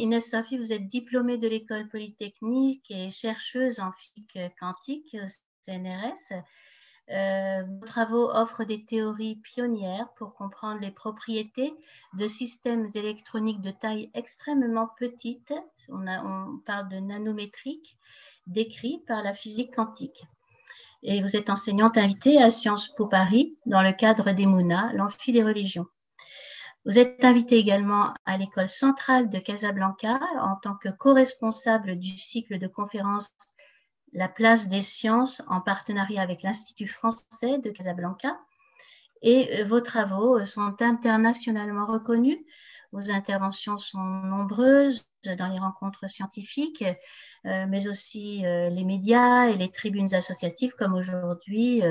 Inès Safi, vous êtes diplômée de l'école polytechnique et chercheuse en physique quantique au CNRS. Euh, vos travaux offrent des théories pionnières pour comprendre les propriétés de systèmes électroniques de taille extrêmement petite, on, parle de nanométrique, décrits par la physique quantique. Et vous êtes enseignante invitée à Sciences Po Paris dans le cadre des MOUNA, l'amphi des religions. Vous êtes invitée également à l'école centrale de Casablanca en tant que co-responsable du cycle de conférences la place des sciences en partenariat avec l'Institut français de Casablanca. Et euh, vos travaux euh, sont internationalement reconnus. Vos interventions sont nombreuses dans les rencontres scientifiques, euh, mais aussi les médias et les tribunes associatives, comme aujourd'hui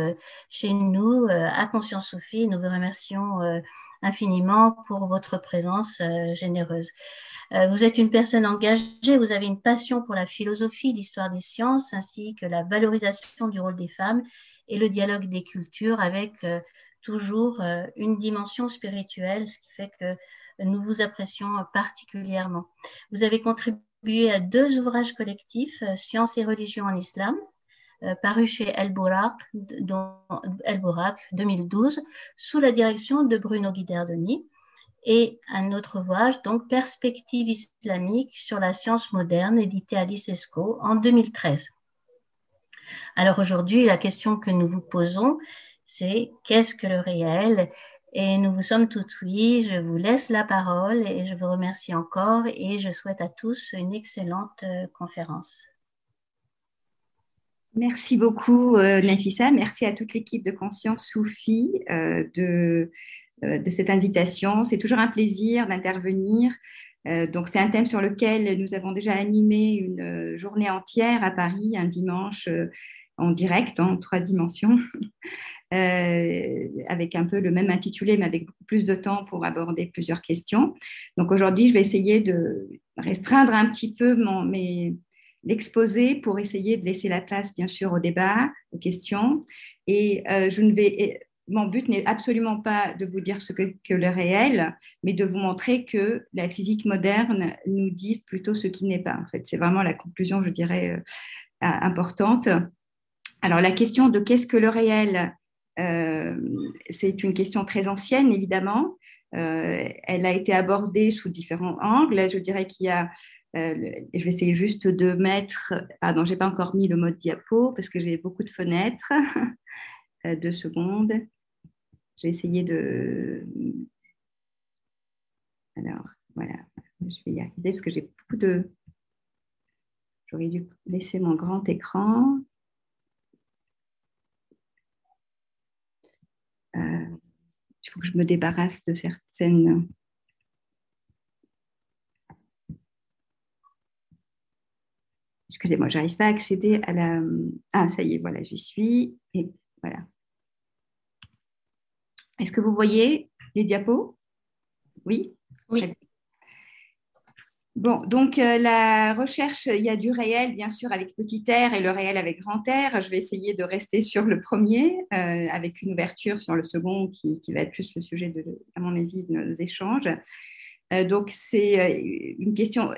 chez nous à Conscience Sophie. Nous vous remercions infiniment pour votre présence généreuse. Euh, vous êtes une personne engagée, vous avez une passion pour la philosophie, l'histoire des sciences, ainsi que la valorisation du rôle des femmes et le dialogue des cultures avec euh, toujours euh, une dimension spirituelle, ce qui fait que nous vous apprécions particulièrement. Vous avez contribué à deux ouvrages collectifs, Sciences et religion en islam, paru chez El Borak, El 2012, sous la direction de Bruno Guiderdoni, et un autre ouvrage, donc Perspective islamique sur la science moderne, édité à l'ICESCO en 2013. Alors aujourd'hui, la question que nous vous posons, c'est qu'est-ce que le réel? Et nous vous sommes tout oui. Je vous laisse la parole et je vous remercie encore et je souhaite à tous une excellente euh, conférence. Merci beaucoup, euh, Nafissa. Merci à toute l'équipe de Conscience Soufi euh, de euh, de cette invitation. C'est toujours un plaisir d'intervenir. Euh, donc, c'est un thème sur lequel nous avons déjà animé une journée entière à Paris, un dimanche en direct, en trois dimensions, avec un peu le même intitulé, mais avec beaucoup plus de temps pour aborder plusieurs questions. Donc, aujourd'hui, je vais essayer de restreindre un petit peu mon, mes, l'exposé pour essayer de laisser la place, bien sûr, au débat, aux questions. Et je ne vais mon but n'est absolument pas de vous dire ce que, le réel, mais de vous montrer que la physique moderne nous dit plutôt ce qui n'est pas. En fait, c'est vraiment la conclusion, je dirais, euh, importante. Alors, la question de qu'est-ce que le réel, euh, c'est une question très ancienne, évidemment. Euh, elle a été abordée sous différents angles. Je dirais qu'il y a je vais essayer juste de mettre, pardon, j'ai pas encore mis le mode diapo parce que j'ai beaucoup de fenêtres. deux secondes. J'ai essayé de. Alors, voilà, je vais y arriver parce que j'ai beaucoup de. J'aurais dû laisser mon grand écran. Euh, il faut que je me débarrasse de certaines. Excusez-moi, j'arrive pas à accéder à la. Ah, ça y est, voilà, j'y suis. Et voilà. Est-ce que vous voyez les diapos? Oui? Oui. Bon, donc euh, la recherche, il y a du réel, bien sûr, avec petit r et le réel avec grand R. Je vais essayer de rester sur le premier, euh, avec une ouverture sur le second, qui, va être plus le sujet, de, à mon avis, de nos échanges. Euh, donc, c'est euh, une question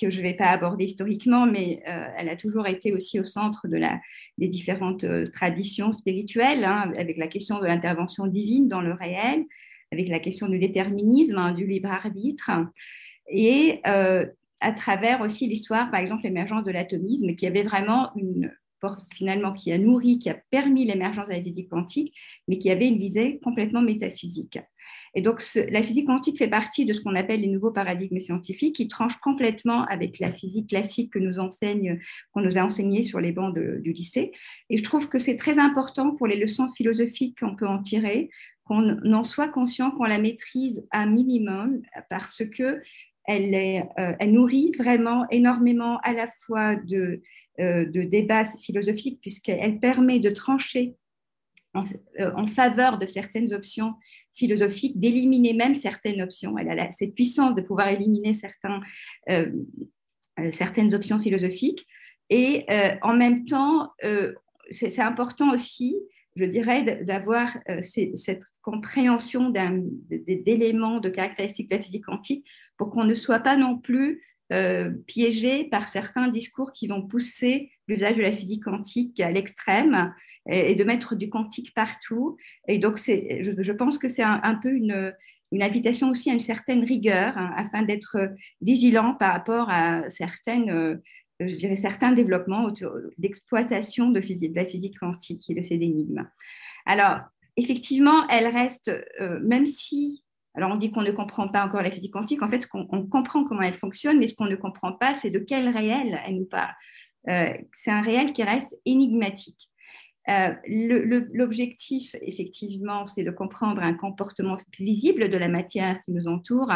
que je ne vais pas aborder historiquement, mais euh, elle a toujours été aussi au centre de la, des différentes traditions spirituelles, hein, avec la question de l'intervention divine dans le réel, avec la question du déterminisme, hein, du libre arbitre, et à travers aussi l'histoire, par exemple, l'émergence de l'atomisme, qui avait vraiment une finalement qui a nourri, qui a permis l'émergence de la physique quantique, mais qui avait une visée complètement métaphysique. Et donc, la physique quantique fait partie de ce qu'on appelle les nouveaux paradigmes scientifiques, qui tranchent complètement avec la physique classique que nous enseigne, qu'on nous a enseigné sur les bancs du lycée. Et je trouve que c'est très important pour les leçons philosophiques qu'on peut en tirer, qu'on en soit conscient, qu'on la maîtrise à minimum, parce que elle, est, euh, nourrit vraiment énormément à la fois de, euh, de débats philosophiques, puisqu'elle permet de trancher euh, en, faveur de certaines options philosophiques, d'éliminer même certaines options. Elle a cette puissance de pouvoir éliminer euh, euh, certaines options philosophiques. Et en même temps, c'est important aussi, je dirais, d'avoir cette compréhension d'éléments, de caractéristiques de la physique quantique pour qu'on ne soit pas non plus euh, piégés par certains discours qui vont pousser l'usage de la physique quantique à l'extrême et, de mettre du quantique partout. Et donc, je, je, pense que c'est un, peu une, invitation aussi à une certaine rigueur hein, afin d'être vigilant par rapport à certaines, euh, je dirais certains développements d'exploitation de, de, la physique quantique et de ces énigmes. Alors, effectivement, elle reste, euh, même si alors on dit qu'on ne comprend pas encore la physique quantique, en fait, on, comprend comment elle fonctionne, mais ce qu'on ne comprend pas, c'est de quel réel elle nous parle. Euh, c'est un réel qui reste énigmatique. Euh, l'objectif, effectivement, c'est de comprendre un comportement visible de la matière qui nous entoure,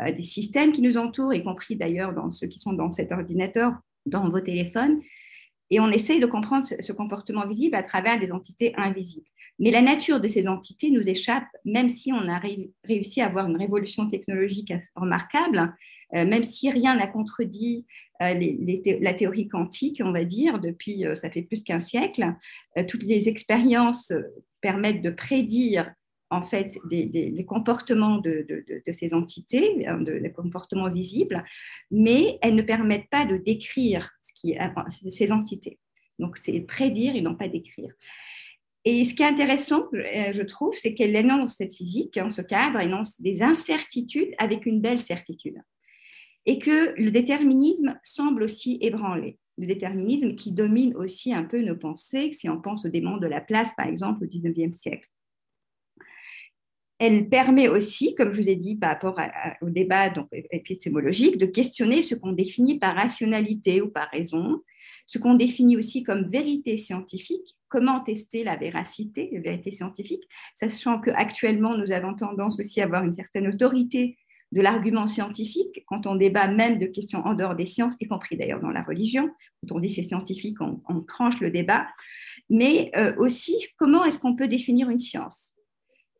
euh, des systèmes qui nous entourent, y compris d'ailleurs dans ceux qui sont dans cet ordinateur, dans vos téléphones. Et on essaye de comprendre ce comportement visible à travers des entités invisibles. Mais la nature de ces entités nous échappe, même si on a réussi à avoir une révolution technologique remarquable, euh, même si rien n'a contredit euh, la théorie quantique, on va dire, depuis, euh, ça fait plus qu'un siècle. toutes les expériences permettent de prédire en fait comportements de, ces entités, hein, des comportements visibles, mais elles ne permettent pas de décrire ce qui, ces entités. Donc c'est prédire et non pas décrire. Et ce qui est intéressant, euh, je trouve, c'est qu'elle énonce cette physique, en ce cadre, énonce des incertitudes avec une belle certitude. Et que le déterminisme semble aussi ébranler. Le déterminisme qui domine aussi un peu nos pensées, si on pense au démon de la place, par exemple, au XIXe siècle. Elle permet aussi, comme je vous ai dit par rapport au débat épistémologique, de questionner ce qu'on définit par rationalité ou par raison, ce qu'on définit aussi comme vérité scientifique, comment tester la véracité, la vérité scientifique, sachant qu'actuellement, nous avons tendance aussi à avoir une certaine autorité de l'argument scientifique quand on débat même de questions en dehors des sciences, y compris d'ailleurs dans la religion. Quand on dit c'est scientifique, on, tranche le débat. Mais euh, aussi, comment est-ce qu'on peut définir une science?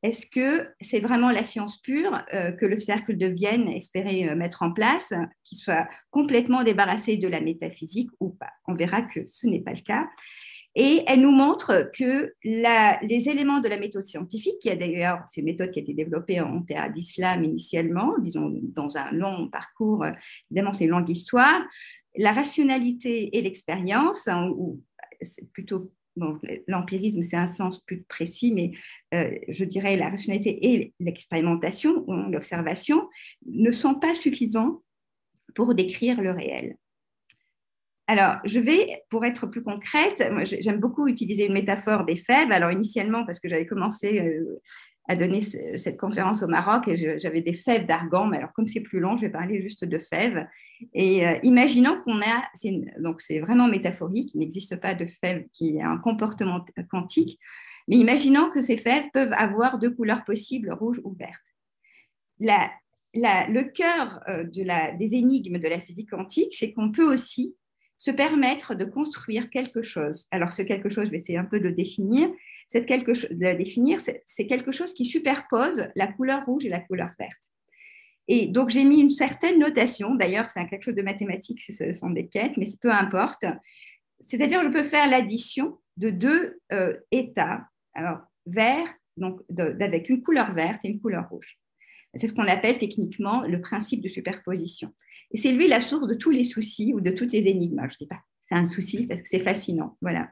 Est-ce que c'est vraiment la science pure euh, que le cercle de Vienne espérait euh, mettre en place, qui soit complètement débarrassé de la métaphysique ou pas? On verra que ce n'est pas le cas. Et elle nous montre que les éléments de la méthode scientifique, qui a d'ailleurs, une méthode qui a été développée en terre d'islam initialement, disons dans un long parcours, évidemment c'est une longue histoire, la rationalité et l'expérience, hein, ou plutôt l'empirisme, c'est un sens plus précis, mais euh, je dirais la rationalité et l'expérimentation, l'observation, ne sont pas suffisants pour décrire le réel. Alors, je vais, pour être plus concrète, j'aime beaucoup utiliser une métaphore des fèves. Alors, initialement, parce que j'avais commencé euh, à donner cette conférence au Maroc et j'avais des fèves d'argan, mais alors comme c'est plus long, je vais parler juste de fèves. Et euh, imaginons qu'on a, donc c'est vraiment métaphorique, il n'existe pas de fève qui a un comportement quantique, mais imaginons que ces fèves peuvent avoir deux couleurs possibles, rouge ou verte. La, le cœur euh, de la, des énigmes de la physique quantique, c'est qu'on peut aussi se permettre de construire quelque chose. Alors ce quelque chose, je vais essayer un peu de le définir, c'est quelque chose, de définir, c'est quelque chose qui superpose la couleur rouge et la couleur verte. Et donc, j'ai mis une certaine notation. D'ailleurs, c'est quelque chose de mathématique, ce sont des quêtes, mais peu importe. C'est-à-dire, je peux faire l'addition de deux euh, états, alors vert, donc avec une couleur verte et une couleur rouge. C'est ce qu'on appelle techniquement le principe de superposition. Et c'est lui la source de tous les soucis ou de toutes les énigmes. je ne dis pas, c'est un souci parce que c'est fascinant. Voilà.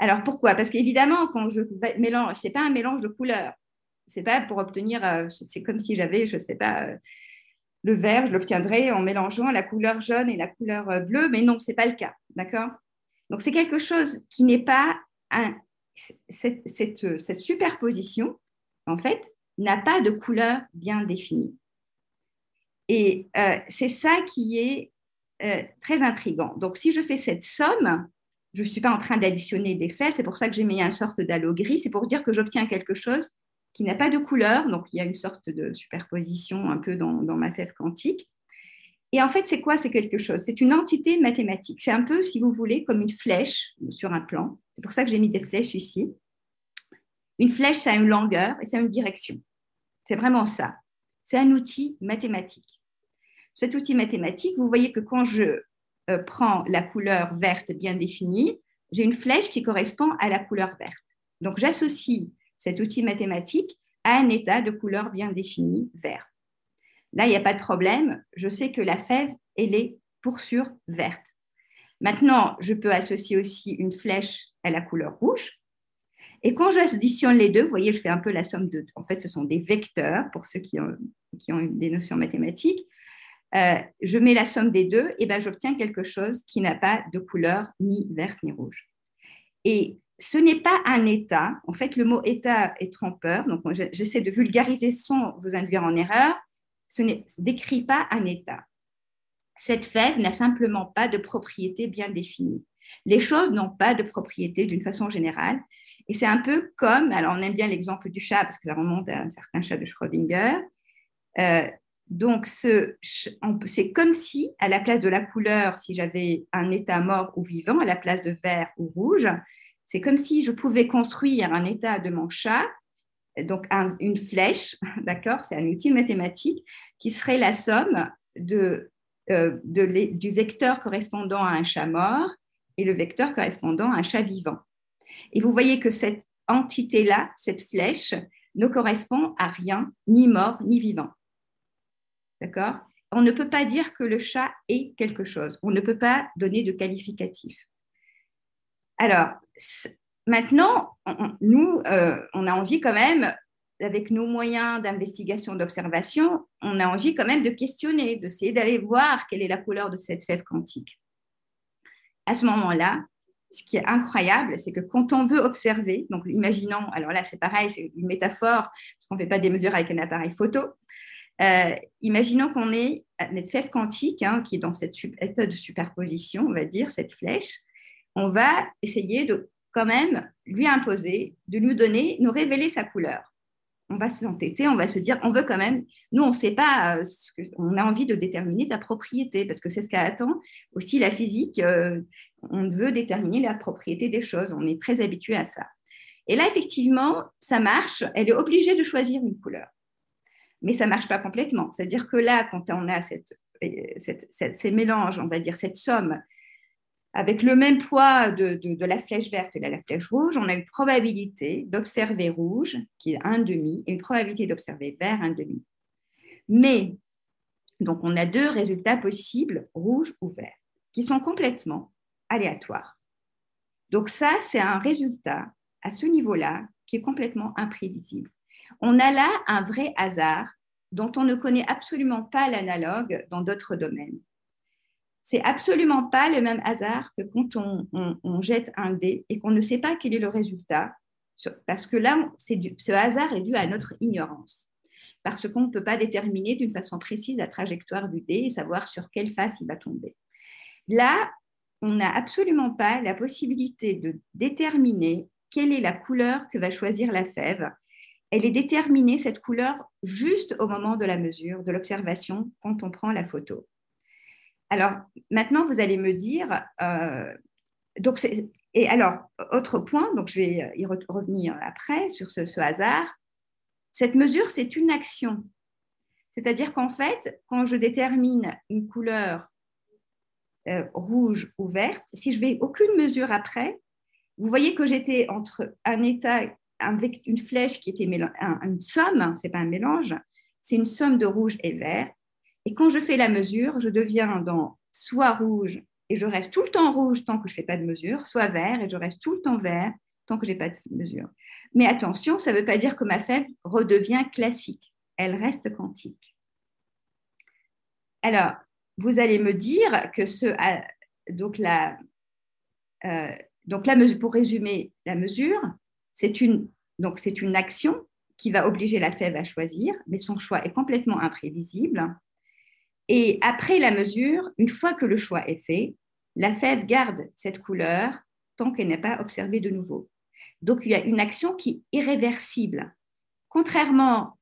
Alors pourquoi? Parce qu'évidemment, quand je mélange, ce n'est pas un mélange de couleurs. C'est pas pour obtenir, euh, c'est comme si j'avais, je ne sais pas, euh, le vert, je l'obtiendrais en mélangeant la couleur jaune et la couleur euh, bleue, mais non, ce n'est pas le cas. D'accord? Donc c'est quelque chose qui n'est pas cette, superposition, en fait, n'a pas de couleur bien définie. Et c'est ça qui est très intrigant. Donc si je fais cette somme, je ne suis pas en train d'additionner des faits, c'est pour ça que j'ai mis une sorte d'halo gris, c'est pour dire que j'obtiens quelque chose qui n'a pas de couleur, donc il y a une sorte de superposition un peu dans, ma fève quantique. Et en fait, c'est quoi C'est quelque chose, c'est une entité mathématique. C'est un peu, si vous voulez, comme une flèche sur un plan. C'est pour ça que j'ai mis des flèches ici. Une flèche, ça a une longueur et ça a une direction. C'est vraiment ça. C'est un outil mathématique. Cet outil mathématique, vous voyez que quand je euh, prend la couleur verte bien définie, j'ai une flèche qui correspond à la couleur verte. Donc j'associe cet outil mathématique à un état de couleur bien définie, vert. Là, il n'y a pas de problème. Je sais que la fève et les pourçures vertes. Maintenant, je peux associer aussi une flèche à la couleur rouge. Et quand j'additionne les deux, vous voyez, je fais un peu la somme de... En fait, ce sont des vecteurs, pour ceux qui ont des notions mathématiques. Euh, je mets la somme des deux, et ben, j'obtiens quelque chose qui n'a pas de couleur ni verte ni rouge. Et ce n'est pas un état. En fait, le mot état est trompeur. Donc, j'essaie de vulgariser sans vous induire en erreur. Ce ne décrit pas un état. Cette fève n'a simplement pas de propriété bien définie. Les choses n'ont pas de propriété d'une façon générale. Et c'est un peu comme, alors on aime bien l'exemple du chat parce que ça remonte à un certain chat de Schrödinger. Euh, donc, c'est comme si, à la place de la couleur, si j'avais un état mort ou vivant, à la place de vert ou rouge, c'est comme si je pouvais construire un état de mon chat, donc une flèche, d'accord C'est un outil mathématique qui serait la somme euh, du vecteur correspondant à un chat mort et le vecteur correspondant à un chat vivant. Et vous voyez que cette entité-là, cette flèche, ne correspond à rien, ni mort, ni vivant. D'accord? On ne peut pas dire que le chat est quelque chose. On ne peut pas donner de qualificatif. Alors, maintenant, nous, euh, on a envie quand même, avec nos moyens d'investigation, d'observation, on a envie quand même de questionner, d'essayer d'aller voir quelle est la couleur de cette fève quantique. À ce moment-là, ce qui est incroyable, c'est que quand on veut observer, donc imaginons, alors là c'est pareil, c'est une métaphore, parce qu'on ne fait pas des mesures avec un appareil photo, euh, imaginons qu'on ait notre fève quantique, hein, qui est dans cet état de superposition, on va dire, cette flèche, on va essayer de quand même lui imposer, de nous donner, nous révéler sa couleur. On va s'entêter, on va se dire, on veut quand même, nous on ne sait pas, euh, on a envie de déterminer ta propriété, parce que c'est ce qu'attend aussi la physique, euh, on veut déterminer la propriété des choses, on est très habitué à ça. Et là, effectivement, ça marche, elle est obligée de choisir une couleur. Mais ça ne marche pas complètement. C'est-à-dire que là, quand on a euh, ces mélanges, on va dire cette somme avec le même poids de, la flèche verte et de la flèche rouge, on a une probabilité d'observer rouge, qui est 1,5, et une probabilité d'observer vert, 1,5. Mais, donc, on a deux résultats possibles, rouge ou vert, qui sont complètement aléatoires. Donc, ça, c'est un résultat à ce niveau-là qui est complètement imprévisible. On a là un vrai hasard dont on ne connaît absolument pas l'analogue dans d'autres domaines c'est absolument pas le même hasard que quand on, jette un dé et qu'on ne sait pas quel est le résultat, parce que là, ce hasard est dû à notre ignorance, parce qu'on ne peut pas déterminer d'une façon précise la trajectoire du dé et savoir sur quelle face il va tomber. Là, on n'a absolument pas la possibilité de déterminer quelle est la couleur que va choisir la fève. Elle est déterminée, cette couleur, juste au moment de la mesure, de l'observation, quand on prend la photo. Alors, maintenant, vous allez me dire, euh, donc et alors, autre point, donc je vais y revenir après sur ce, hasard. Cette mesure, c'est une action. C'est-à-dire qu'en fait, quand je détermine une couleur euh, rouge ou verte, si je vais aucune mesure après, vous voyez que j'étais entre un état avec une flèche qui était une somme, c'est pas un mélange, c'est une somme de rouge et vert. Et quand je fais la mesure, je deviens dans soit rouge et je reste tout le temps rouge tant que je ne fais pas de mesure, soit vert et je reste tout le temps vert tant que je n'ai pas de mesure. Mais attention, ça ne veut pas dire que ma fève redevient classique. Elle reste quantique. Alors, vous allez me dire que ce, donc la, euh, donc la mesure, pour résumer la mesure, c'est une, donc une action qui va obliger la fève à choisir, mais son choix est complètement imprévisible. Et après la mesure, une fois que le choix est fait, la fève garde cette couleur tant qu'elle n'est pas observée de nouveau. Donc il y a une action qui est irréversible. Contrairement,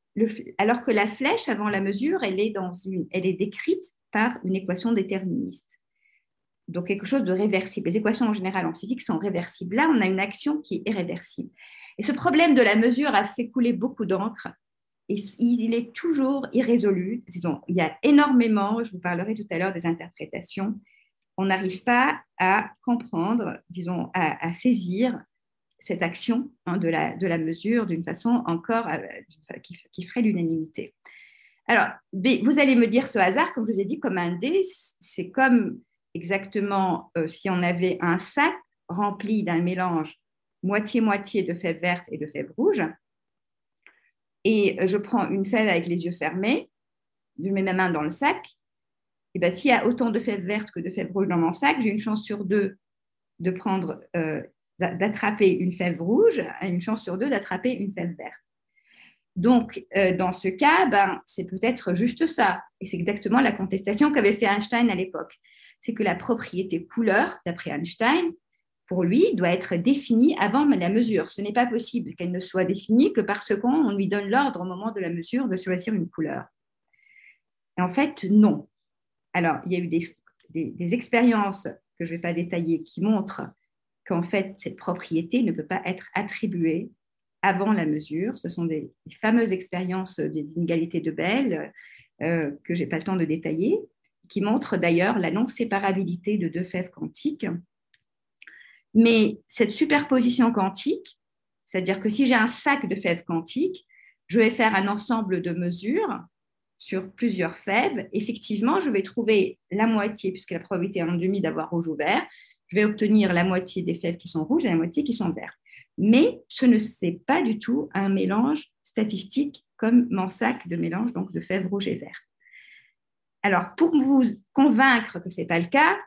alors que la flèche avant la mesure, elle est décrite par une équation déterministe. Donc quelque chose de réversible. Les équations en général en physique sont réversibles. Là, on a une action qui est irréversible. Et ce problème de la mesure a fait couler beaucoup d'encre et il est toujours irrésolu. il y a énormément, je vous parlerai tout à l'heure des interprétations, on n'arrive pas à comprendre, disons, à, saisir cette action hein, de, la, de, la, mesure d'une façon encore euh, qui, ferait l'unanimité. Alors, vous allez me dire ce hasard, comme je vous ai dit, comme un dé, c'est comme exactement euh, si on avait un sac rempli d'un mélange moitié-moitié de fèves vertes et de fèves rouges. Et euh, je prends une fève avec les yeux fermés, je mets ma main dans le sac. Et bien, s'il y a autant de fèves vertes que de fèves rouges dans mon sac, j'ai une chance sur deux de prendre, euh, d'attraper une fève rouge et une chance sur deux d'attraper une fève verte. Donc, dans ce cas, ben, c'est peut-être juste ça. Et c'est exactement la contestation qu'avait fait Einstein à l'époque. C'est que la propriété couleur, d'après Einstein, pour lui, doit être définie avant la mesure. Ce n'est pas possible qu'elle ne soit définie que parce qu'on lui donne l'ordre au moment de la mesure de choisir une couleur. En fait, non. Alors, il y a eu des, des expériences que je ne vais pas détailler qui montrent qu'en fait, cette propriété ne peut pas être attribuée avant la mesure. Ce sont des, fameuses expériences des inégalités de Bell euh, que je n'ai pas le temps de détailler, qui montrent d'ailleurs la non-séparabilité de deux fèves quantiques. Mais cette superposition quantique, c'est-à-dire que si j'ai un sac de fèves quantiques, je vais faire un ensemble de mesures sur plusieurs fèves. Effectivement, je vais trouver la moitié, puisque la probabilité est en demi d'avoir rouge ou vert, je vais obtenir la moitié des fèves qui sont rouges et la moitié qui sont vertes. Mais ce ne c'est pas du tout un mélange statistique comme mon sac de mélange donc de fèves rouges et vertes. Alors, pour vous convaincre que ce n'est pas le cas,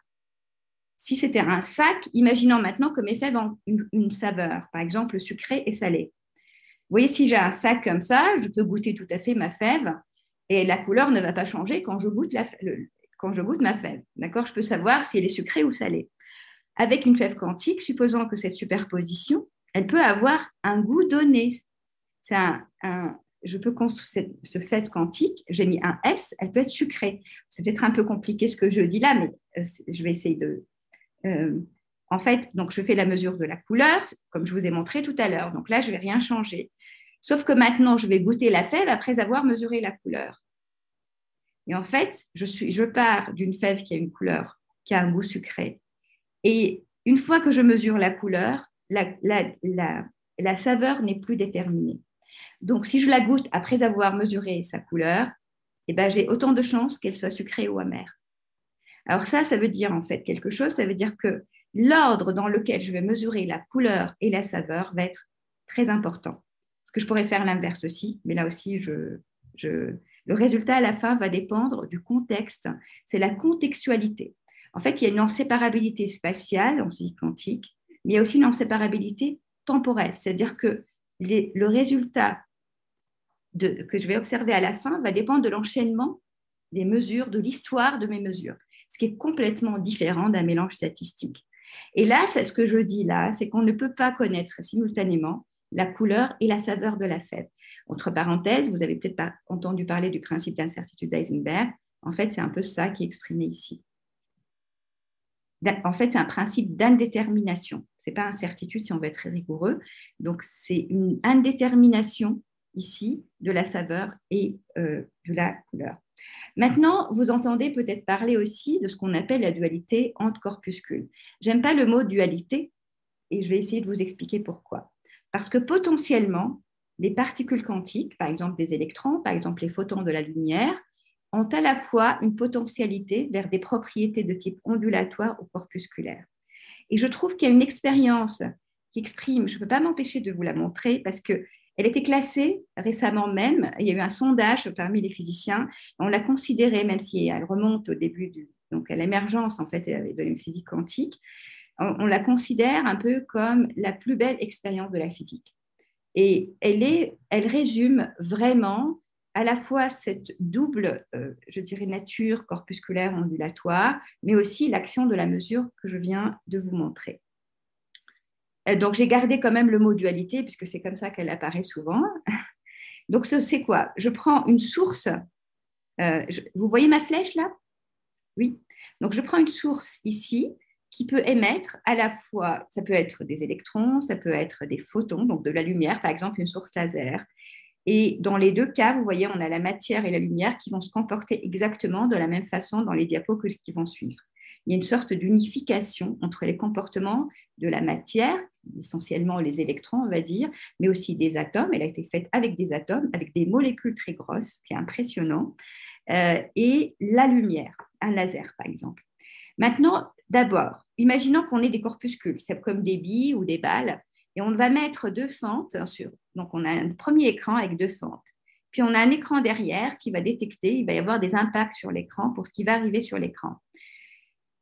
si c'était un sac, imaginons maintenant que mes fèves ont une, saveur, par exemple sucrée et salée. Vous voyez, si j'ai un sac comme ça, je peux goûter tout à fait ma fève et la couleur ne va pas changer quand je goûte, quand je goûte ma fève. D'accord? Je peux savoir si elle est sucrée ou salée. Avec une fève quantique, supposant que cette superposition, elle peut avoir un goût donné. C'est un, je peux construire ce fait quantique, j'ai mis un S, elle peut être sucrée. C'est peut-être un peu compliqué ce que je dis là, mais euh, je vais essayer de. Euh, en fait, donc je fais la mesure de la couleur, comme je vous ai montré tout à l'heure. Donc là, je ne vais rien changer. Sauf que maintenant, je vais goûter la fève après avoir mesuré la couleur. Et en fait, je, suis, je pars d'une fève qui a une couleur, qui a un goût sucré. Et une fois que je mesure la couleur, la, saveur n'est plus déterminée. Donc, si je la goûte après avoir mesuré sa couleur, eh ben, j'ai autant de chances qu'elle soit sucrée ou amère. Alors ça, ça veut dire en fait quelque chose, ça veut dire que l'ordre dans lequel je vais mesurer la couleur et la saveur va être très important. Parce que je pourrais faire l'inverse aussi, mais là aussi, je, le résultat à la fin va dépendre du contexte. C'est la contextualité. En fait, il y a une inséparabilité spatiale en physique quantique mais il y a aussi une inséparabilité temporelle, c'est-à-dire que le résultat que je vais observer à la fin va dépendre de l'enchaînement des mesures, de l'histoire de mes mesures, ce qui est complètement différent d'un mélange statistique. Et là, c'est ce que je dis là, c'est qu'on ne peut pas connaître simultanément la couleur et la saveur de la fève. Entre parenthèses, vous avez peut-être pas entendu parler du principe d'incertitude d'Eisenberg. En fait, c'est un peu ça qui est exprimé ici en fait, c'est un principe d'indétermination. N'est pas incertitude si on veut être rigoureux. Donc, c'est une indétermination ici de la saveur et euh, de la couleur. Maintenant, vous entendez peut-être parler aussi de ce qu'on appelle la dualité entre corpuscules. J'aime pas le mot dualité et je vais essayer de vous expliquer pourquoi. Parce que potentiellement, les particules quantiques, par exemple des électrons, par exemple les photons de la lumière, ont à la fois une potentialité vers des propriétés de type ondulatoire ou corpusculaire. Et je trouve qu'il y a une expérience qui exprime, je ne peux pas m'empêcher de vous la montrer parce que elle était classée récemment même, il y a eu un sondage parmi les physiciens, on l'a considérée, même si elle remonte au début, du, donc à l'émergence en fait de la physique quantique, on, la considère un peu comme la plus belle expérience de la physique. Et elle, est, elle résume vraiment à la fois cette double, euh, je dirais, nature corpusculaire ondulatoire, mais aussi l'action de la mesure que je viens de vous montrer. Euh, donc, j'ai gardé quand même le mot dualité, puisque c'est comme ça qu'elle apparaît souvent. Donc, c'est quoi? Je prends une source. Euh, vous voyez ma flèche là? Oui. Donc, je prends une source ici qui peut émettre à la fois, ça peut être des électrons, ça peut être des photons, donc de la lumière, par exemple une source laser, et dans les deux cas, vous voyez, on a la matière et la lumière qui vont se comporter exactement de la même façon dans les diapos qui vont suivre. Il y a une sorte d'unification entre les comportements de la matière, essentiellement les électrons, on va dire, mais aussi des atomes. Elle a été faite avec des atomes, avec des molécules très grosses, qui est impressionnant, euh, et la lumière, un laser par exemple. Maintenant, d'abord, imaginons qu'on ait des corpuscules, c'est comme des billes ou des balles, et on va mettre deux fentes sur. Donc, on a un premier écran avec deux fentes. Puis, on a un écran derrière qui va détecter, il va y avoir des impacts sur l'écran pour ce qui va arriver sur l'écran.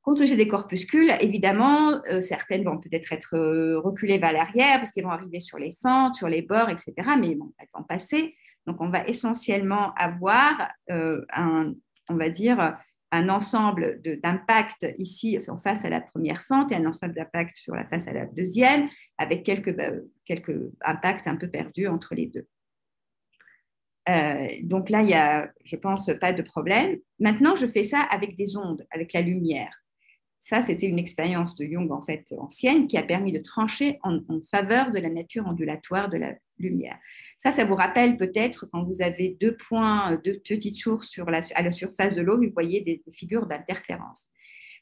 Quand j'ai des corpuscules, évidemment, euh, certaines vont peut-être être, euh, reculées vers l'arrière parce qu'elles vont arriver sur les fentes, sur les bords, etc. Mais bon, elles vont passer. Donc, on va essentiellement avoir euh, un, on va dire, un ensemble d'impacts ici en face à la première fente et un ensemble d'impacts sur la face à la deuxième, avec quelques, bah, quelques impacts un peu perdus entre les deux. donc là, il y a, je pense, pas de problème. Maintenant, je fais ça avec des ondes, avec la lumière. Ça, c'était une expérience de Jung, en fait, ancienne, qui a permis de trancher en, faveur de la nature ondulatoire de la lumière. Ça, ça vous rappelle peut-être quand vous avez deux points, deux petites sources sur la, à la surface de l'eau, vous voyez des, figures d'interférence.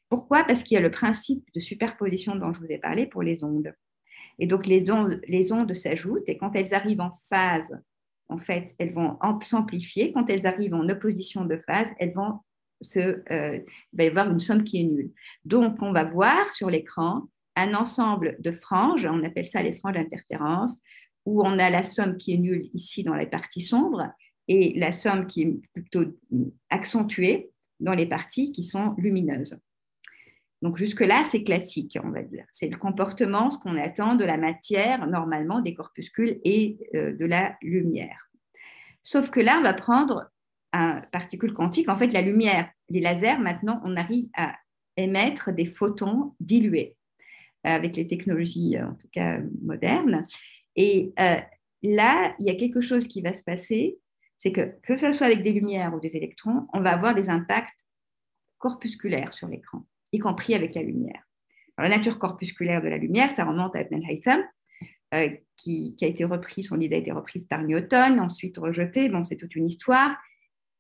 Pourquoi? Parce qu'il y a le principe de superposition dont je vous ai parlé pour les ondes. Et donc, les ondes, les ondes s'ajoutent et quand elles arrivent en phase, en fait, elles vont s'amplifier. Quand elles arrivent en opposition de phase, elles vont euh, il va y avoir une somme qui est nulle. Donc, on va voir sur l'écran un ensemble de franges, on appelle ça les franges d'interférence, où on a la somme qui est nulle ici dans les parties sombres et la somme qui est plutôt accentuée dans les parties qui sont lumineuses. Donc jusque-là, c'est classique, on va dire. C'est le comportement, ce qu'on attend de la matière, normalement, des corpuscules et euh, de la lumière. Sauf que là, on va prendre particules quantiques, en fait, la lumière, les lasers, maintenant, on arrive à émettre des photons dilués avec les technologies, en tout cas modernes. Et euh, là, il y a quelque chose qui va se passer, c'est que que ce soit avec des lumières ou des électrons, on va avoir des impacts corpusculaires sur l'écran, y compris avec la lumière. la nature corpusculaire de la lumière, ça remonte à Ibn al-Haytham, qui, qui, a été repris, son idée a été reprise par Newton, ensuite rejetée. Bon, c'est toute une histoire.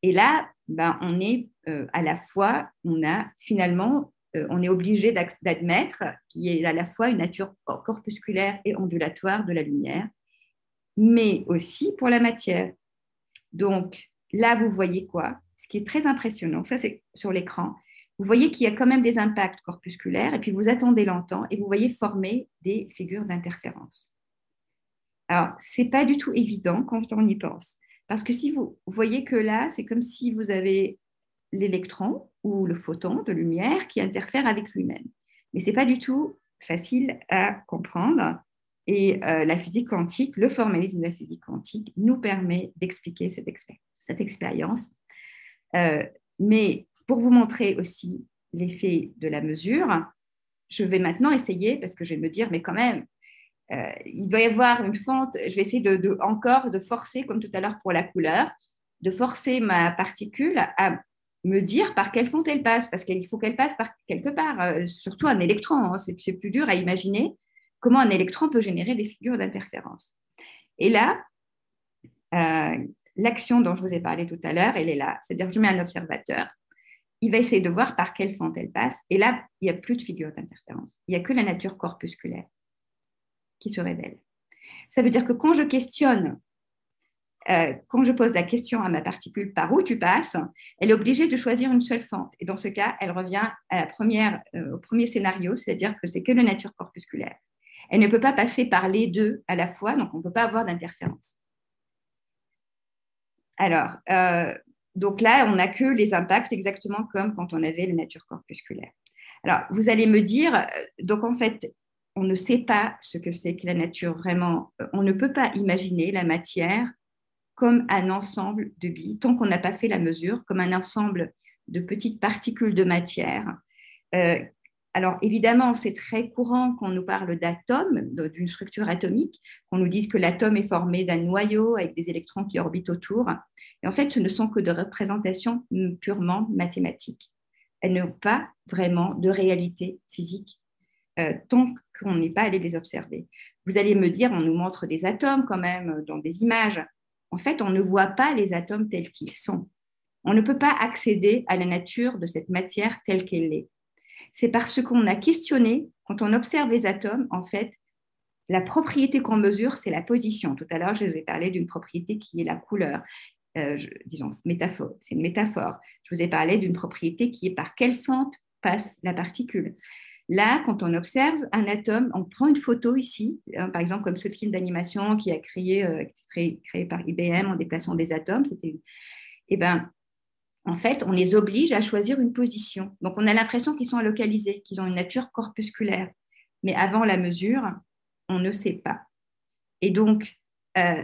Et là, ben, on est euh, à la fois, on a finalement, euh, on est obligé d'admettre qu'il y a à la fois une nature corpusculaire et ondulatoire de la lumière, mais aussi pour la matière. Donc là, vous voyez quoi? Ce qui est très impressionnant, ça c'est sur l'écran. Vous voyez qu'il y a quand même des impacts corpusculaires, et puis vous attendez longtemps, et vous voyez former des figures d'interférence. Alors, ce n'est pas du tout évident quand on y pense. Parce que si vous, voyez que là, c'est comme si vous avez l'électron ou le photon de lumière qui interfère avec lui-même. Mais ce n'est pas du tout facile à comprendre. Et euh, la physique quantique, le formalisme de la physique quantique nous permet d'expliquer cette, cette, expérience. Euh, mais pour vous montrer aussi l'effet de la mesure, je vais maintenant essayer, parce que je vais me dire, mais quand même, euh, il doit y avoir une fente, je vais essayer de, encore de forcer, comme tout à l'heure pour la couleur, de forcer ma particule à me dire par quelle fente elle passe, parce qu'il faut qu'elle passe par quelque part, euh, surtout un électron. Hein. c'est plus dur à imaginer comment un électron peut générer des figures d'interférence. Et là, euh, l'action dont je vous ai parlé tout à l'heure, elle est là. C'est-à-dire que je mets un observateur, il va essayer de voir par quelle fente elle passe, et là, il n'y a plus de figure d'interférence. Il n'y a que la nature corpusculaire qui se révèle. Ça veut dire que quand je questionne, euh, quand je pose la question à ma particule par où tu passes, elle est obligée de choisir une seule fente. Et dans ce cas, elle revient euh, au premier scénario, c'est-à-dire que c'est que la nature corpusculaire. Elle ne peut pas passer par les deux à la fois, donc on ne peut pas avoir d'interférence. Alors, euh, donc là, on n'a que les impacts exactement comme quand on avait la nature corpusculaire. Alors, vous allez me dire, donc en fait, on ne sait pas ce que c'est que la nature vraiment. On ne peut pas imaginer la matière comme un ensemble de billes, tant qu'on n'a pas fait la mesure, comme un ensemble de petites particules de matière. Euh, alors évidemment, c'est très courant qu'on nous parle d'atomes, d'une structure atomique, qu'on nous dise que l'atome est formé d'un noyau avec des électrons qui orbitent autour. Et en fait, ce ne sont que de représentations purement mathématiques. Elles n'ont pas vraiment de réalité physique euh, tant qu'on n'est pas allé les observer. Vous allez me dire, on nous montre des atomes quand même dans des images. En fait, on ne voit pas les atomes tels qu'ils sont. On ne peut pas accéder à la nature de cette matière telle qu'elle est. C'est parce qu'on a questionné, quand on observe les atomes, en fait, la propriété qu'on mesure, c'est la position. Tout à l'heure, je vous ai parlé d'une propriété qui est la couleur. Euh, disons, métaphore, c'est une métaphore. Je vous ai parlé d'une propriété qui est par quelle fente passe la particule. Là, quand on observe un atome, on prend une photo ici, hein, par exemple comme ce film d'animation qui a créé, euh, créé, par IBM en déplaçant des atomes. Eh ben, en fait, on les oblige à choisir une position. Donc, on a l'impression qu'ils sont localisés, qu'ils ont une nature corpusculaire. Mais avant la mesure, on ne sait pas. Et donc, euh,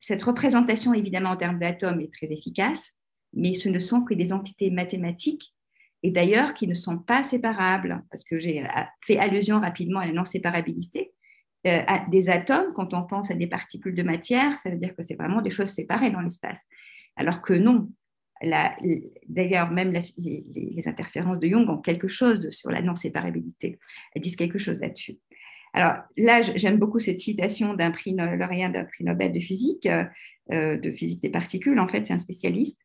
cette représentation, évidemment, en termes d'atomes, est très efficace, mais ce ne sont que des entités mathématiques et d'ailleurs qui ne sont pas séparables, parce que j'ai fait allusion rapidement à la non-séparabilité. Euh, des atomes, quand on pense à des particules de matière, ça veut dire que c'est vraiment des choses séparées dans l'espace. Alors que non. D'ailleurs, même les, interférences de Young ont quelque chose sur la non-séparabilité. Elles disent quelque chose là-dessus. Alors là, j'aime beaucoup cette citation d'un prix lauréat d'un prix Nobel de physique, euh, de physique des particules. En fait, c'est un spécialiste.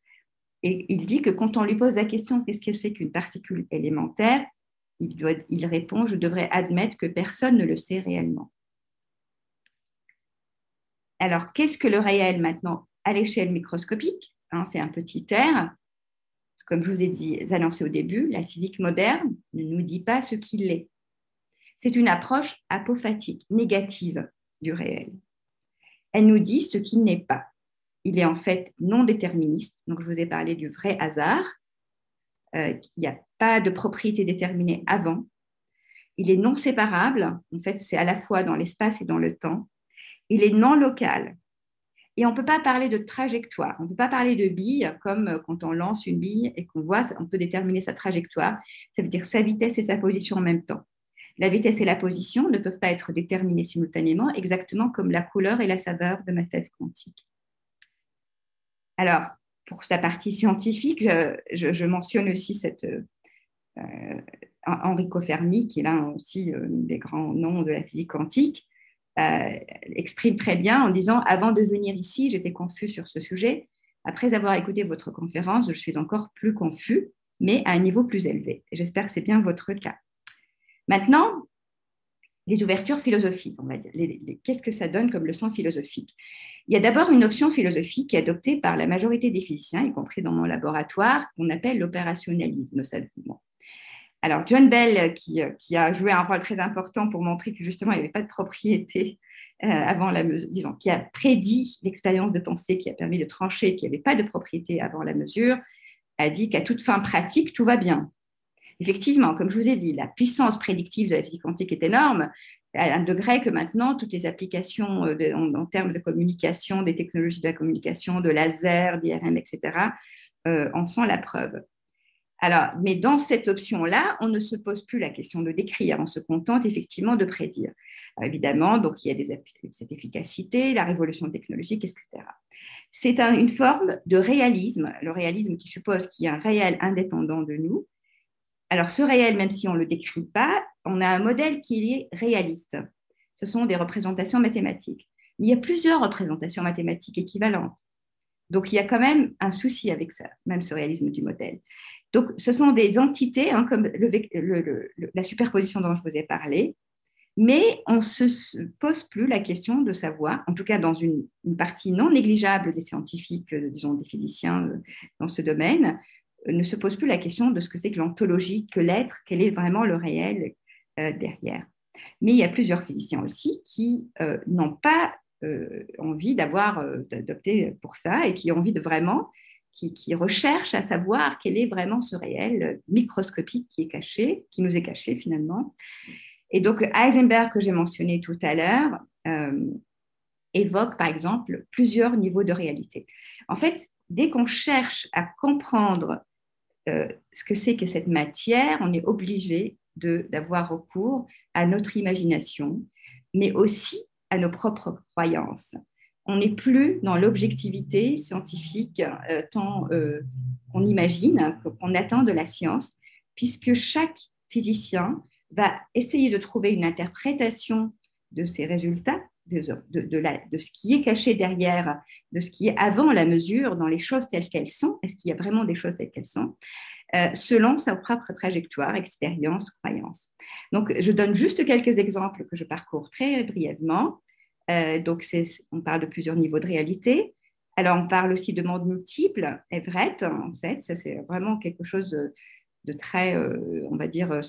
Et il dit que quand on lui pose la question qu'est-ce que c'est qu'une particule élémentaire, il, répond je devrais admettre que personne ne le sait réellement. Alors, qu'est-ce que le réel maintenant à l'échelle microscopique? Hein, C'est un petit air. Comme je vous ai annoncé au début, la physique moderne ne nous dit pas ce qu'il est. C'est une approche apophatique, négative du réel. Elle nous dit ce qui n'est pas. Il est en fait non déterministe. Donc, je vous ai parlé du vrai hasard. Euh, il n'y a pas de propriété déterminée avant. Il est non séparable. En fait, c'est à la fois dans l'espace et dans le temps. Il est non local. Et on ne peut pas parler de trajectoire. On ne peut pas parler de bille comme quand on lance une bille et qu'on voit, on peut déterminer sa trajectoire. Ça veut dire sa vitesse et sa position en même temps. La vitesse et la position ne peuvent pas être déterminées simultanément, exactement comme la couleur et la saveur de ma fève quantique. Alors, pour la partie scientifique, je, mentionne aussi cette, euh, Enrico Fermi, qui est là aussi euh, des grands noms de la physique quantique, euh, exprime très bien en disant Avant de venir ici, j'étais confus sur ce sujet. Après avoir écouté votre conférence, je suis encore plus confus, mais à un niveau plus élevé. J'espère que c'est bien votre cas. Maintenant, les ouvertures philosophiques. Qu'est-ce que ça donne comme leçon philosophique? Il y a d'abord une option philosophique qui est adoptée par la majorité des physiciens, y compris dans mon laboratoire, qu'on appelle l'opérationnalisme. Alors, John Bell, qui, a joué un rôle très important pour montrer que justement, il n'y avait pas de propriété euh, avant la mesure, disons, qui a prédit l'expérience de pensée qui a permis de trancher qu'il n'y avait pas de propriété avant la mesure, a dit qu'à toute fin pratique, tout va bien effectivement, comme je vous ai dit, la puissance prédictive de la physique quantique est énorme, à un degré que maintenant, toutes les applications euh, en, termes de communication, des technologies de la communication, de laser, d'IRM, etc., euh, en sont la preuve. Alors, mais dans cette option-là, on ne se pose plus la question de décrire, on se contente effectivement de prédire. évidemment, donc il y a cette efficacité, la révolution technologique, etc. C'est une forme de réalisme, le réalisme qui suppose qu'il y a un réel indépendant de nous, alors, ce réel, même si on ne le décrit pas, on a un modèle qui est réaliste. Ce sont des représentations mathématiques. il y a plusieurs représentations mathématiques équivalentes. Donc, il y a quand même un souci avec ça, même ce réalisme du modèle. Donc, ce sont des entités, hein, comme la superposition dont je vous ai parlé, mais on ne se pose plus la question de savoir, en tout cas dans une, partie non négligeable des scientifiques, euh, disons des physiciens euh, dans ce domaine, ne se pose plus la question de ce que c'est que l'ontologie, que l'être, quel est vraiment le réel euh, derrière. Mais il y a plusieurs physiciens aussi qui euh, n'ont pas euh, envie d'avoir d'adopter pour ça et qui ont envie de vraiment, qui, qui, recherchent à savoir quel est vraiment ce réel microscopique qui est caché, qui nous est caché finalement. Et donc Heisenberg que j'ai mentionné tout à l'heure évoque par exemple plusieurs niveaux de réalité. En fait, dès qu'on cherche à comprendre euh, ce que c'est que cette matière, on est obligé d'avoir recours à notre imagination, mais aussi à nos propres croyances. On n'est plus dans l'objectivité scientifique euh, tant euh, qu'on imagine, qu'on attend de la science, puisque chaque physicien va essayer de trouver une interprétation de ces résultats, de, ce qui est caché derrière, de ce qui est avant la mesure, dans les choses telles qu'elles sont. Est-ce qu'il y a vraiment des choses telles qu'elles sont? Selon sa propre trajectoire, expérience, croyance. Donc, je donne juste quelques exemples que je parcours très brièvement. donc, on parle de plusieurs niveaux de réalité. Alors, on parle aussi de mondes multiples, Everett, en fait, ça c'est vraiment quelque chose très, euh, on va dire, euh,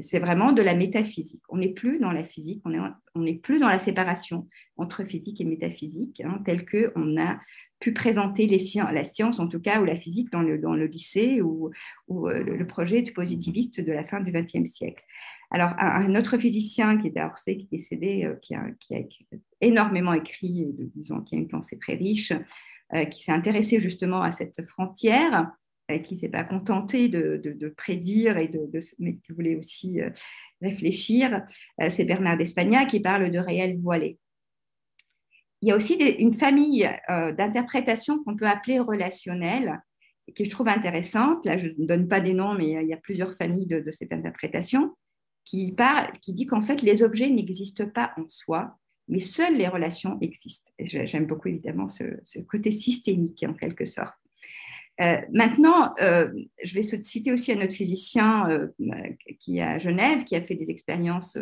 c'est vraiment de la métaphysique. On n'est plus dans la physique, on n'est plus dans la séparation entre physique et métaphysique, hein, tel qu'on a pu présenter les la science, en tout cas, ou la physique dans le, dans le lycée, ou, euh, le projet positiviste de la fin du XXe siècle. Alors, un, autre physicien qui était à Orsay, qui est décédé, euh, qui, a, énormément écrit, disons, qui a une pensée très riche, qui s'est intéressé justement à cette frontière, qui ne s'est pas contenté de, prédire, et de, mais qui voulait aussi réfléchir, c'est Bernard d'Espagna qui parle de réel voilé. Il y a aussi une famille d'interprétations qu'on peut appeler relationnelles, qui je trouve intéressante. Là, je ne donne pas des noms, mais il y a plusieurs familles de cette interprétation qui, qui dit qu'en fait, les objets n'existent pas en soi, mais seules les relations existent. j'aime beaucoup évidemment ce, côté systémique en quelque sorte. Euh, maintenant, euh, je vais citer aussi un autre physicien euh, qui est à Genève, qui a fait des expériences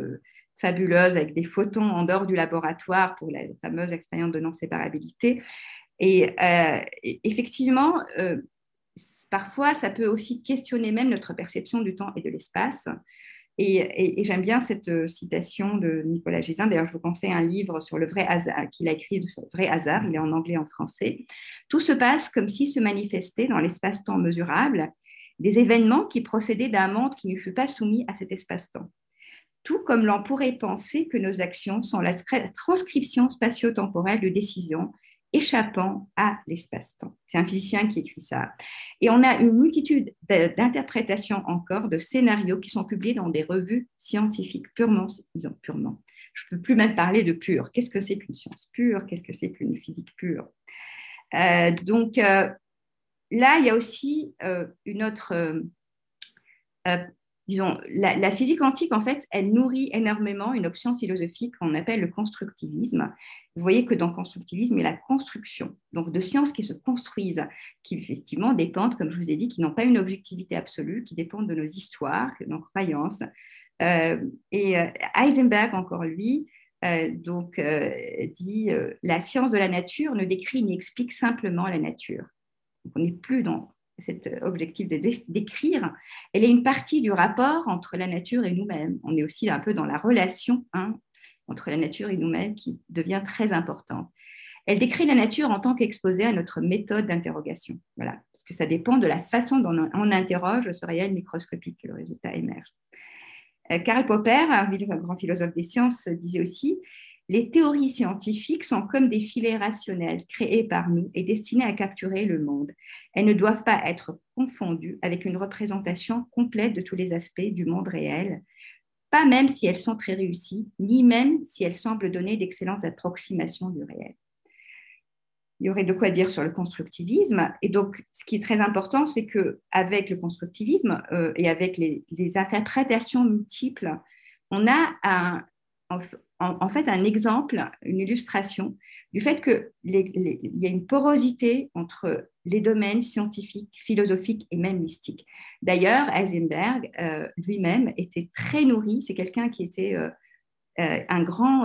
fabuleuses avec des photons en dehors du laboratoire pour la fameuse expérience de non-séparabilité. Et effectivement, parfois, ça peut aussi questionner même notre perception du temps et de l'espace. Et, j'aime bien cette euh, citation de Nicolas Gézin. D'ailleurs, je vous conseille un livre sur le vrai hasard qu'il a écrit sur le vrai hasard. Il est en anglais et en français. Tout se passe comme si se manifestait dans l'espace-temps mesurable des événements qui procédaient d'un monde qui ne fut pas soumis à cet espace-temps. Tout comme l'on pourrait penser que nos actions sont la transcription spatio-temporelle de décisions échappant à l'espace-temps. C'est un physicien qui écrit ça. Et on a une multitude d'interprétations encore de scénarios qui sont publiés dans des revues scientifiques, purement, disons purement. Je ne peux plus même parler de pur. Qu'est-ce que c'est qu'une science pure? Qu'est-ce que c'est qu'une physique pure? Euh, Donc euh, là, il y a aussi euh, une autre disons, la, physique quantique, en fait, elle nourrit énormément une option philosophique qu'on appelle le constructivisme. Vous voyez que dans le constructivisme, il y a la construction, donc de sciences qui se construisent, qui effectivement dépendent, comme je vous ai dit, qui n'ont pas une objectivité absolue, qui dépendent de nos histoires, de nos croyances. Euh, et euh, Heisenberg, encore lui, euh, donc, dit la science de la nature ne décrit ni explique simplement la nature. on n'est plus dans cet objectif de d'écrire, elle est une partie du rapport entre la nature et nous-mêmes. On est aussi un peu dans la relation hein, entre la nature et nous-mêmes qui devient très importante. Elle décrit la nature en tant qu'exposée à notre méthode d'interrogation. Voilà, parce que ça dépend de la façon dont on interroge ce réel microscopique que le résultat émerge. Euh, Karl Popper, un grand philosophe des sciences, disait aussi les théories scientifiques sont comme des filets rationnels créés par nous et destinés à capturer le monde. Elles ne doivent pas être confondues avec une représentation complète de tous les aspects du monde réel, pas même si elles sont très réussies, ni même si elles semblent donner d'excellentes approximations du réel. Il y aurait de quoi dire sur le constructivisme. Et donc, ce qui est très important, c'est que avec le constructivisme euh, et avec les, les, interprétations multiples, on a un, en, fait un exemple, une illustration du fait qu'il y a une porosité entre les domaines scientifiques, philosophiques et même mystiques. D'ailleurs, Heisenberg euh, lui-même était très nourri, c'est quelqu'un qui était euh, euh, un grand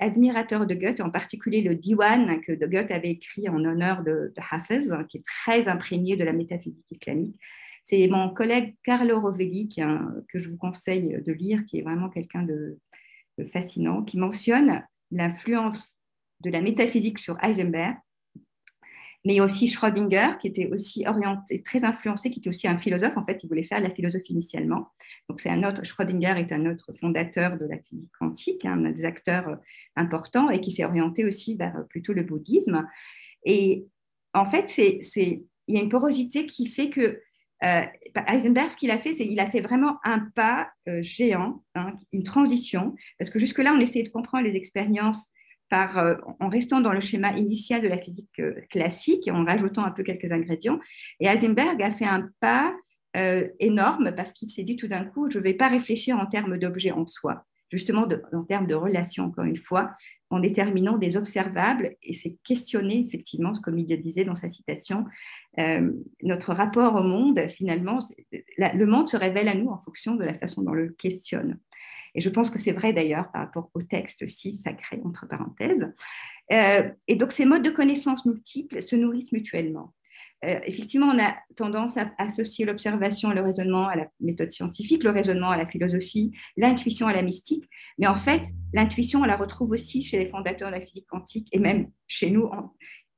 admirateur de Goethe, en particulier le Diwan que Goethe avait écrit en honneur de, de Hafez, qui est très imprégné de la métaphysique islamique. C'est mon collègue Carlo Rovelli que je vous conseille de lire, qui est vraiment quelqu'un de, fascinant qui mentionne l'influence de la métaphysique sur Heisenberg, mais aussi Schrödinger, qui était aussi orienté, très influencé, qui était aussi un philosophe. En fait, il voulait faire la philosophie initialement. Donc, c'est un autre, Schrödinger est un autre fondateur de la physique quantique, un des acteurs importants, et qui s'est orienté aussi vers plutôt le bouddhisme. Et en fait, c'est, il y a une porosité qui fait que euh, Heisenberg, ce qu'il a fait, c'est qu'il a fait vraiment un pas euh, géant, hein, une transition, parce que jusque-là, on essayait de comprendre les expériences euh, en restant dans le schéma initial de la physique classique et en rajoutant un peu quelques ingrédients. Et Heisenberg a fait un pas énorme parce qu'il s'est dit tout d'un coup, je ne vais pas réfléchir en termes d'objets en soi, justement en termes de relation, encore une fois, en déterminant des observables, et c'est questionner effectivement, ce il disait dans sa citation, euh, notre rapport au monde, finalement, le monde se révèle à nous en fonction de la façon dont on le questionne. Et je pense que c'est vrai d'ailleurs par rapport au texte aussi sacré, entre parenthèses. Euh, et donc ces modes de connaissance multiples se nourrissent mutuellement. Euh, effectivement, on a tendance à associer l'observation et le raisonnement à la méthode scientifique, le raisonnement à la philosophie, l'intuition à la mystique. Mais en fait, l'intuition, on la retrouve aussi chez les fondateurs de la physique quantique et même chez nous,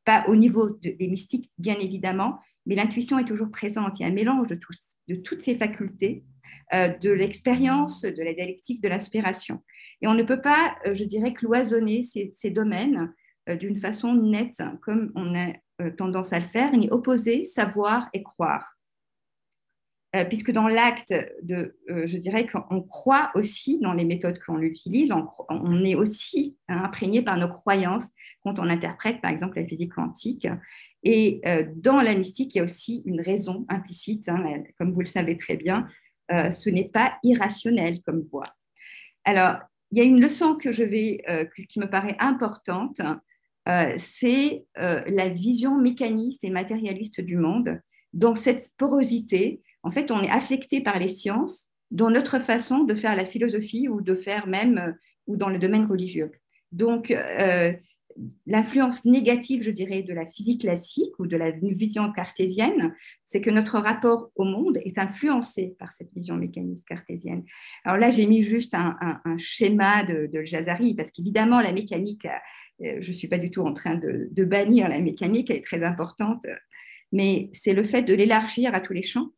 pas au niveau des mystiques, bien évidemment, mais l'intuition est toujours présente. Il y a un mélange de, toutes ces facultés, euh, de l'expérience, de la dialectique, de l'inspiration. Et on ne peut pas, euh, je dirais, cloisonner ces domaines d'une façon nette, comme on a euh, tendance à le faire, ni opposer savoir et croire. Euh, puisque dans l'acte de, euh, je dirais qu'on croit aussi dans les méthodes qu'on utilise, on, est aussi hein, imprégné par nos croyances quand on interprète par exemple la physique quantique. Et dans la mystique, il y a aussi une raison implicite, hein, comme vous le savez très bien, ce n'est pas irrationnel comme voie. Alors, il y a une leçon que je vais, qui me paraît importante, euh, c'est euh, la vision mécaniste et matérialiste du monde. Dans cette porosité, en fait, on est affecté par les sciences dans notre façon de faire la philosophie ou de faire même euh, ou dans le domaine religieux. Donc, l'influence négative, je dirais, de la physique classique ou de la vision cartésienne, c'est que notre rapport au monde est influencé par cette vision mécaniste cartésienne. Alors là, j'ai mis juste un, schéma de, de Jazari, parce qu'évidemment, la mécanique je ne suis pas du tout en train de, bannir la mécanique, elle est très importante, mais c'est le fait de l'élargir à tous les champs,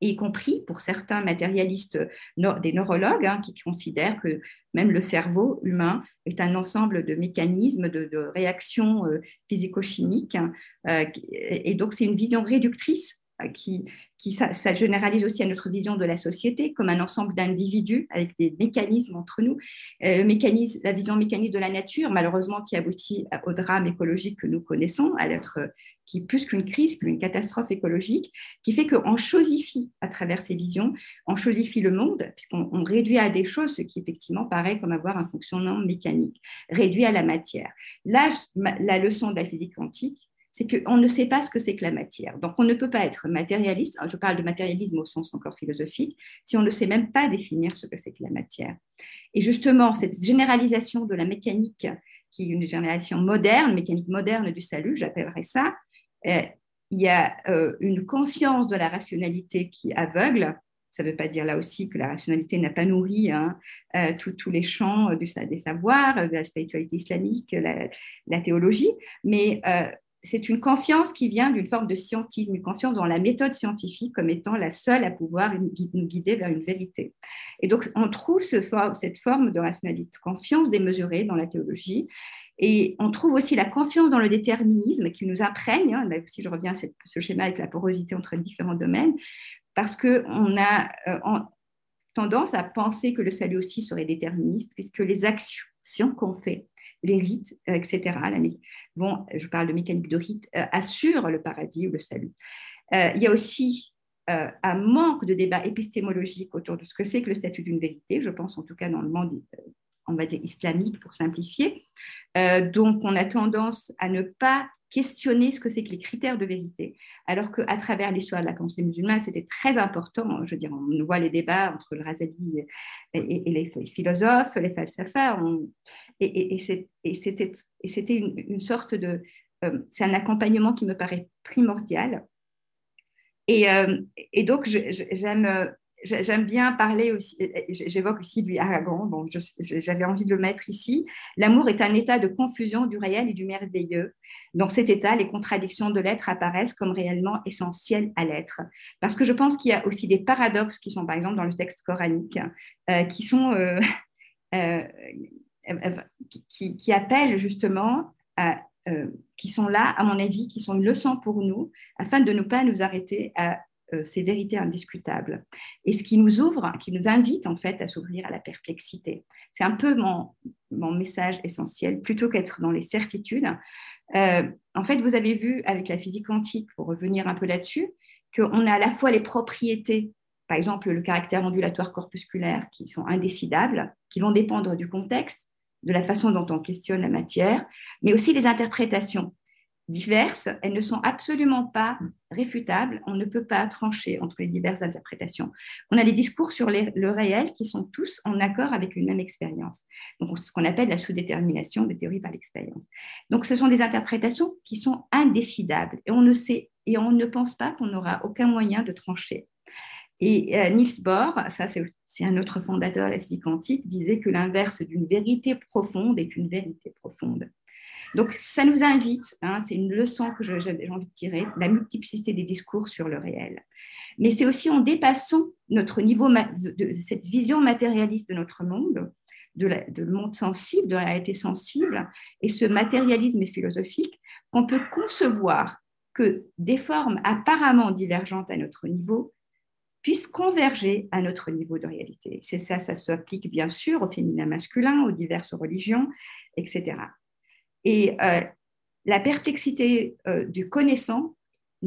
y compris pour certains matérialistes, des neurologues, hein, qui considèrent que même le cerveau humain est un ensemble de mécanismes, de, réactions euh, physico-chimiques. Hein, euh, et donc, c'est une vision réductrice qui, qui ça, généralise aussi à notre vision de la société comme un ensemble d'individus avec des mécanismes entre nous. Euh, le mécanisme, la vision mécanique de la nature, malheureusement, qui aboutit au drame écologique que nous connaissons, à l'être qui plus qu'une crise, qu'une catastrophe écologique, qui fait qu'on chosifie à travers ces visions, on chosifie le monde, puisqu'on réduit à des choses ce qui effectivement paraît comme avoir un fonctionnement mécanique, réduit à la matière. Là, la leçon de la physique quantique, c'est qu'on ne sait pas ce que c'est que la matière. Donc, on ne peut pas être matérialiste, je parle de matérialisme au sens encore philosophique, si on ne sait même pas définir ce que c'est que la matière. Et justement, cette généralisation de la mécanique, qui est une génération moderne, mécanique moderne du salut, j'appellerais ça, euh, il y a euh, une confiance de la rationalité qui aveugle. Ça ne veut pas dire là aussi que la rationalité n'a pas nourri hein, euh, tous les champs des savoirs, de la spiritualité islamique, la, la théologie, mais c'est une confiance qui vient d'une forme de scientisme, une confiance dans la méthode scientifique comme étant la seule à pouvoir nous guider vers une vérité. Et donc, on trouve cette forme de rationalité, confiance démesurée dans la théologie. Et on trouve aussi la confiance dans le déterminisme qui nous imprègne. Hein, si je reviens à ce schéma avec la porosité entre différents domaines, parce qu'on a euh, tendance à penser que le salut aussi serait déterministe, puisque les actions qu'on fait les rites, euh, etc. bon, je parle de mécanique de rites, euh, assurent le paradis ou le salut. Euh, il y a aussi un manque de débat épistémologique autour de ce que c'est que le statut d'une vérité, je pense en tout cas dans le monde islamique pour simplifier. donc, on a tendance à ne pas questionner ce que c'est que les critères de vérité, alors qu'à travers l'histoire de la pensée musulmane, c'était très important. Je veux dire, on voit les débats entre le Razali et, les philosophes, les falsafas, et, c'était une, sorte de... Euh, c'est un accompagnement qui me paraît primordial. Et, euh, donc, j'aime j'aime bien parler aussi, j'évoque aussi du Aragon, bon, j'avais envie de le mettre ici. L'amour est un état de confusion du réel et du merveilleux. Dans cet état, les contradictions de l'être apparaissent comme réellement essentielles à l'être. Parce que je pense qu'il y a aussi des paradoxes qui sont, par exemple, dans le texte coranique, euh, qui sont. Euh, euh, qui, appellent justement qui sont là, à mon avis, qui sont une leçon pour nous, afin de ne pas nous arrêter à ces vérités indiscutables. Et ce qui nous ouvre, qui nous invite en fait à s'ouvrir à la perplexité. C'est un peu mon, mon, message essentiel, plutôt qu'être dans les certitudes. Euh, en fait, vous avez vu avec la physique quantique, pour revenir un peu là-dessus, qu'on a à la fois les propriétés par exemple le caractère ondulatoire corpusculaire, qui sont indécidables, qui vont dépendre du contexte, de la façon dont on questionne la matière, mais aussi les interprétations diverses, elles ne sont absolument pas réfutables. On ne peut pas trancher entre les diverses interprétations. On a des discours sur le réel qui sont tous en accord avec une même expérience. Donc, ce qu'on appelle la sous-détermination des théories par l'expérience. Donc, ce sont des interprétations qui sont indécidables et on ne sait et on ne pense pas qu'on n'aura aucun moyen de trancher. Et euh, Niels Bohr, ça c'est un autre fondateur de la physique quantique, disait que l'inverse d'une vérité profonde est une vérité profonde. Donc, ça nous invite, hein, c'est une leçon que j'ai envie de tirer, la multiplicité des discours sur le réel. Mais c'est aussi en dépassant notre niveau de cette vision matérialiste de notre monde, de, de monde sensible, de la réalité sensible, et ce matérialisme philosophique, qu'on peut concevoir que des formes apparemment divergentes à notre niveau puissent converger à notre niveau de réalité. C'est ça, ça s'applique bien sûr au féminin masculin, aux diverses religions, etc. Et euh, la perplexité euh, du connaissant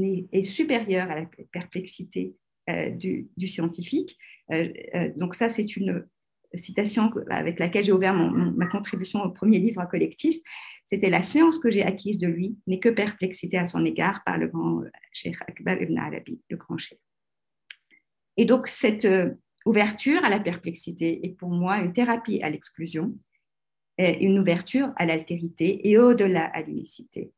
est, supérieure à la perplexité euh, du, scientifique. donc ça, c'est une citation avec laquelle j'ai ouvert ma contribution au premier livre collectif. C'était la science que j'ai acquise de lui n'est que perplexité à son égard par le grand Cheikh Akbar ibn Arabi, le grand Cheikh. Et donc cette ouverture à la perplexité est pour moi une thérapie à l'exclusion une ouverture à l'altérité et au-delà à l'unicité.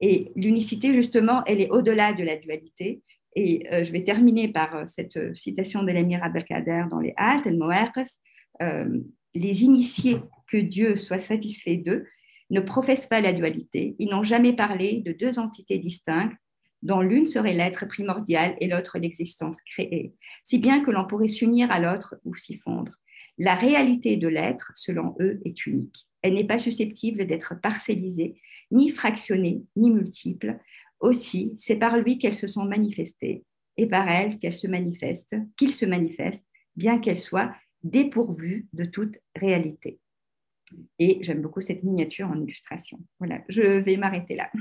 Et l'unicité, justement, elle est au-delà de la dualité. Et euh, je vais terminer par euh, cette euh, citation de l'émir Abdelkader dans les Haltes, el Les initiés, que Dieu soit satisfait d'eux, ne professent pas la dualité. Ils n'ont jamais parlé de deux entités distinctes, dont l'une serait l'être primordial et l'autre l'existence créée, si bien que l'on pourrait s'unir à l'autre ou s'y fondre. La réalité de l'être, selon eux, est unique. Elle n'est pas susceptible d'être parcellisée, ni fractionnée, ni multiple. Aussi, c'est par lui qu'elles se sont manifestées et par elle qu'elles se manifestent, qu'il se manifeste, bien qu'elles soient dépourvues de toute réalité. Et j'aime beaucoup cette miniature en illustration. Voilà, je vais m'arrêter là.